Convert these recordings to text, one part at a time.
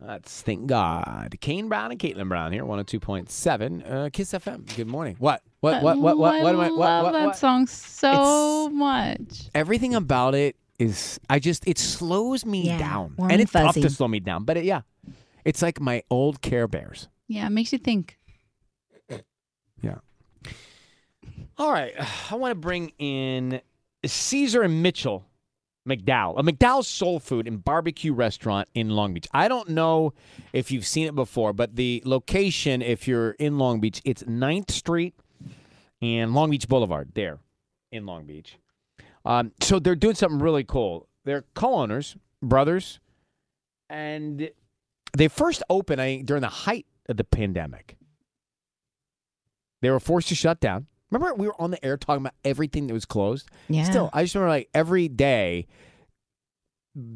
Let's thank God. Kane Brown and Caitlin Brown here, 102.7 uh, KIIS FM. Good morning. What? What? What? What? What? What am I? What? love what, that what? song so much. Everything about it is, I just, it slows me Yeah, down. warm and it's tough to slow me down. But it, yeah, it's like my old Care Bears. Yeah, it makes you think. Yeah. All right. I want to bring in Caesar and Mitchell McDowell, a McDowell's Soul Food and Barbecue Restaurant in Long Beach. I don't know if you've seen it before, but the location, if you're in Long Beach, it's 9th Street and Long Beach Boulevard there in Long Beach. Um, so they're doing something really cool. They're co-owners, brothers, and they first opened I during the height of the pandemic. They were forced to shut down. Remember, we were on the air talking about everything that was closed. Yeah. Still, I just remember like every day,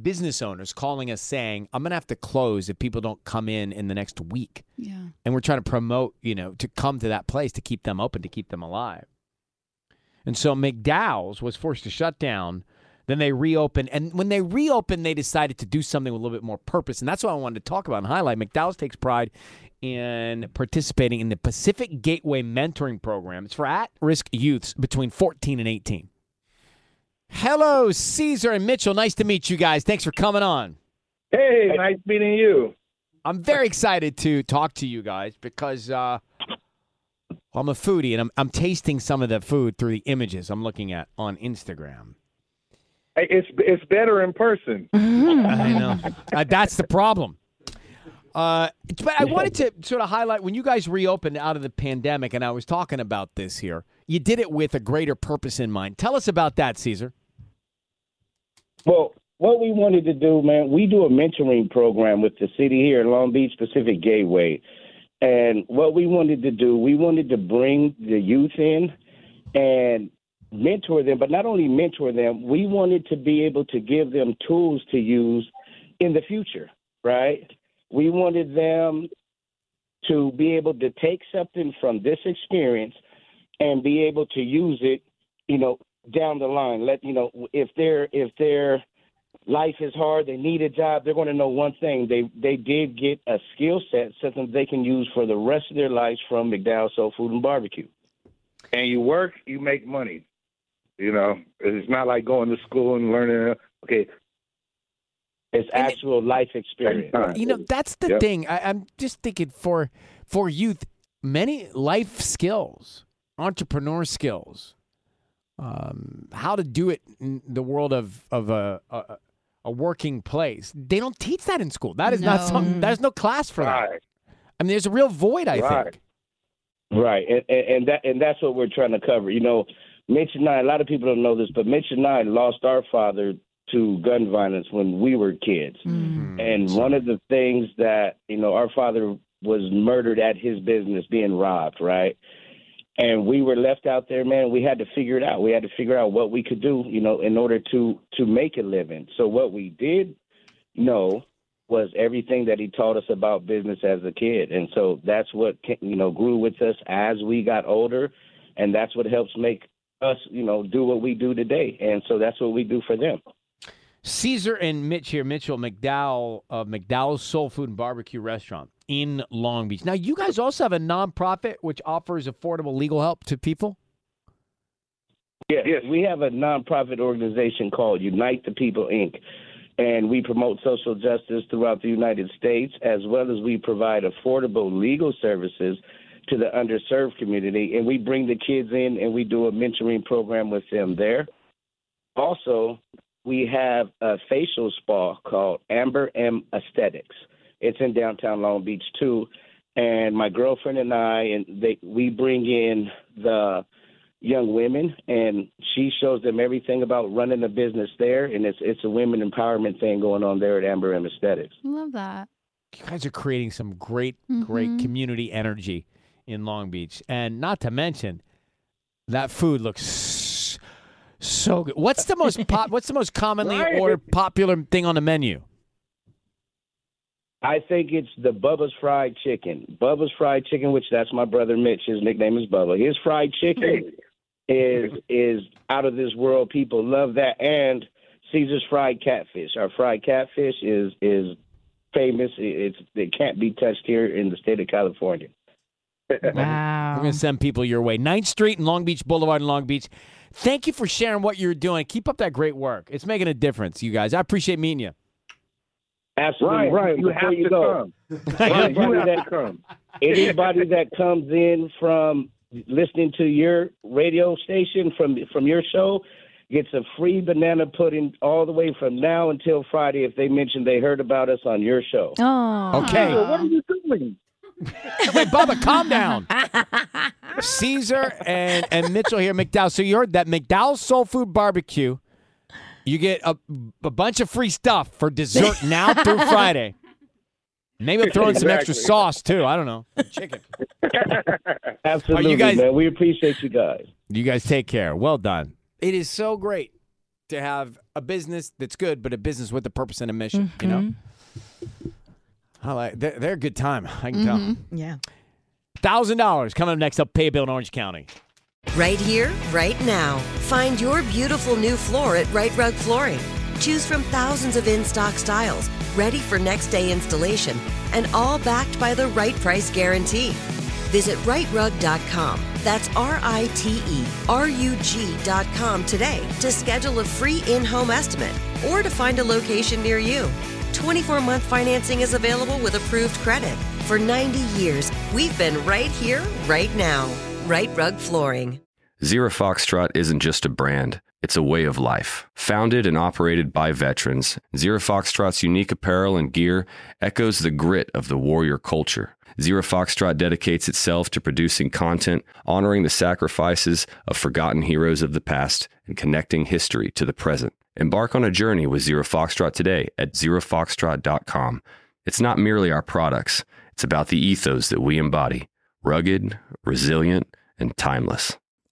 business owners calling us saying, "I'm gonna have to close if people don't come in in the next week." Yeah. And we're trying to promote, you know, to come to that place to keep them open, to keep them alive. And so McDowell's was forced to shut down. Then they reopened. And when they reopened, they decided to do something with a little bit more purpose. And that's what I wanted to talk about and highlight. McDowell's takes pride in participating in the Pacific Gateway Mentoring Program. It's for at risk youths between 14 and 18. Hello, Caesar and Mitchell. Nice to meet you guys. Thanks for coming on. Hey, nice meeting you. I'm very excited to talk to you guys because uh, I'm a foodie and I'm, I'm tasting some of the food through the images I'm looking at on Instagram. Hey, It's it's better in person. I know. Uh, that's the problem. Uh, but I wanted to sort of highlight when you guys reopened out of the pandemic, and I was talking about this here. You did it with a greater purpose in mind. Tell us about that, Caesar. Well, what we wanted to do, man, we do a mentoring program with the city here in Long Beach Pacific Gateway. And what we wanted to do, we wanted to bring the youth in and mentor them, but not only mentor them, we wanted to be able to give them tools to use in the future, right? We wanted them to be able to take something from this experience and be able to use it, you know, down the line. Let you know if their if their life is hard, they need a job, they're going to know one thing. They they did get a skill set, something they can use for the rest of their lives from McDowell Soul Food and Barbecue. And you work, you make money. You know, it's not like going to school and learning. Okay, it's actual life experience. You know, that's the Yep. thing. I, I'm just thinking for for youth, many life skills, entrepreneur skills, um, how to do it in the world of of a, a a working place. They don't teach that in school. That is not No. something. There's no class for that. I mean, there's a real void. I Right. think. Right, and, and, and that and that's what we're trying to cover. You know, Mitch and I. A lot of people don't know this, but Mitch and I lost our father to gun violence when we were kids. Hmm. And one of the things that you know, our father was murdered at his business, being robbed. Right, and we were left out there, man. We had to figure it out. We had to figure out what we could do, you know, in order to to make a living. So what we did know was everything that he taught us about business as a kid, and so that's what you know grew with us as we got older, and that's what helps make us, you know, do what we do today. And so that's what we do for them. Caesar and Mitch here, Mitchell McDowell of McDowell's Soul Food and Barbecue Restaurant in Long Beach. Now, you guys also have a nonprofit which offers affordable legal help to people. Yeah, yes, we have a nonprofit organization called Unite the People Inc. And we promote social justice throughout the United States, as well as we provide affordable legal services to the underserved community. And we bring the kids in and we do a mentoring program with them there. Also, we have a facial spa called Amber M Aesthetics. It's in downtown Long Beach too. And my girlfriend and I, and they, we bring in the young women, and she shows them everything about running a business there. And it's it's a women empowerment thing going on there at Amber M Aesthetics. Love that. You guys are creating some great, great Mhm. community energy in Long Beach. And not to mention, that food looks so good. What's the most pop, what's the most commonly Right. ordered popular thing on the menu? I think it's the Bubba's fried chicken. Bubba's fried chicken, which that's my brother Mitch. His nickname is Bubba. His fried chicken is is out of this world. People love that, and Caesar's fried catfish. Our fried catfish is is famous. It's it can't be touched here in the state of California. Wow. We're going to send people your way. 9th Street and Long Beach Boulevard in Long Beach. Thank you for sharing what you're doing. Keep up that great work. It's making a difference, you guys. I appreciate meeting you. Absolutely. Right, right. You Before have you to go, come. Right, you Anybody have that- to come. anybody that comes in from listening to your radio station from from your show gets a free banana pudding all the way from now until Friday if they mention they heard about us on your show. Oh. Okay. What are you doing? Wait, Bubba, calm down. Caesar and, and Mitchell here, McDowell. So you heard that McDowell's Soul Food Barbecue. You get a, a bunch of free stuff for dessert now through Friday. Maybe I'll throw in some extra Exactly. sauce too. I don't know. Chicken. Absolutely, guys- man. We appreciate you guys. You guys take care. Well done. It is so great to have a business that's good, but a business with a purpose and a mission. You know, mm-hmm. I like they're, they're a good time. I can tell. Mm-hmm. Yeah. Thousand dollars coming up next up. Pay a bill in Orange County. Right here, right now. Find your beautiful new floor at Rite Rug Flooring. Choose from thousands of in stock styles, ready for next day installation, and all backed by the right price guarantee. Visit rightrug.com. That's R I T E R U G.com today to schedule a free in home estimate or to find a location near you. 24 month financing is available with approved credit. For 90 years, we've been right here, right now. Rite Rug Flooring. Zero Foxtrot isn't just a brand, it's a way of life. Founded and operated by veterans, Zero Foxtrot's unique apparel and gear echoes the grit of the warrior culture. Zero Foxtrot dedicates itself to producing content, honoring the sacrifices of forgotten heroes of the past, and connecting history to the present. Embark on a journey with Zero Foxtrot today at zerofoxtrot.com. It's not merely our products, it's about the ethos that we embody rugged, resilient, and timeless.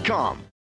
Rocketmoney.com.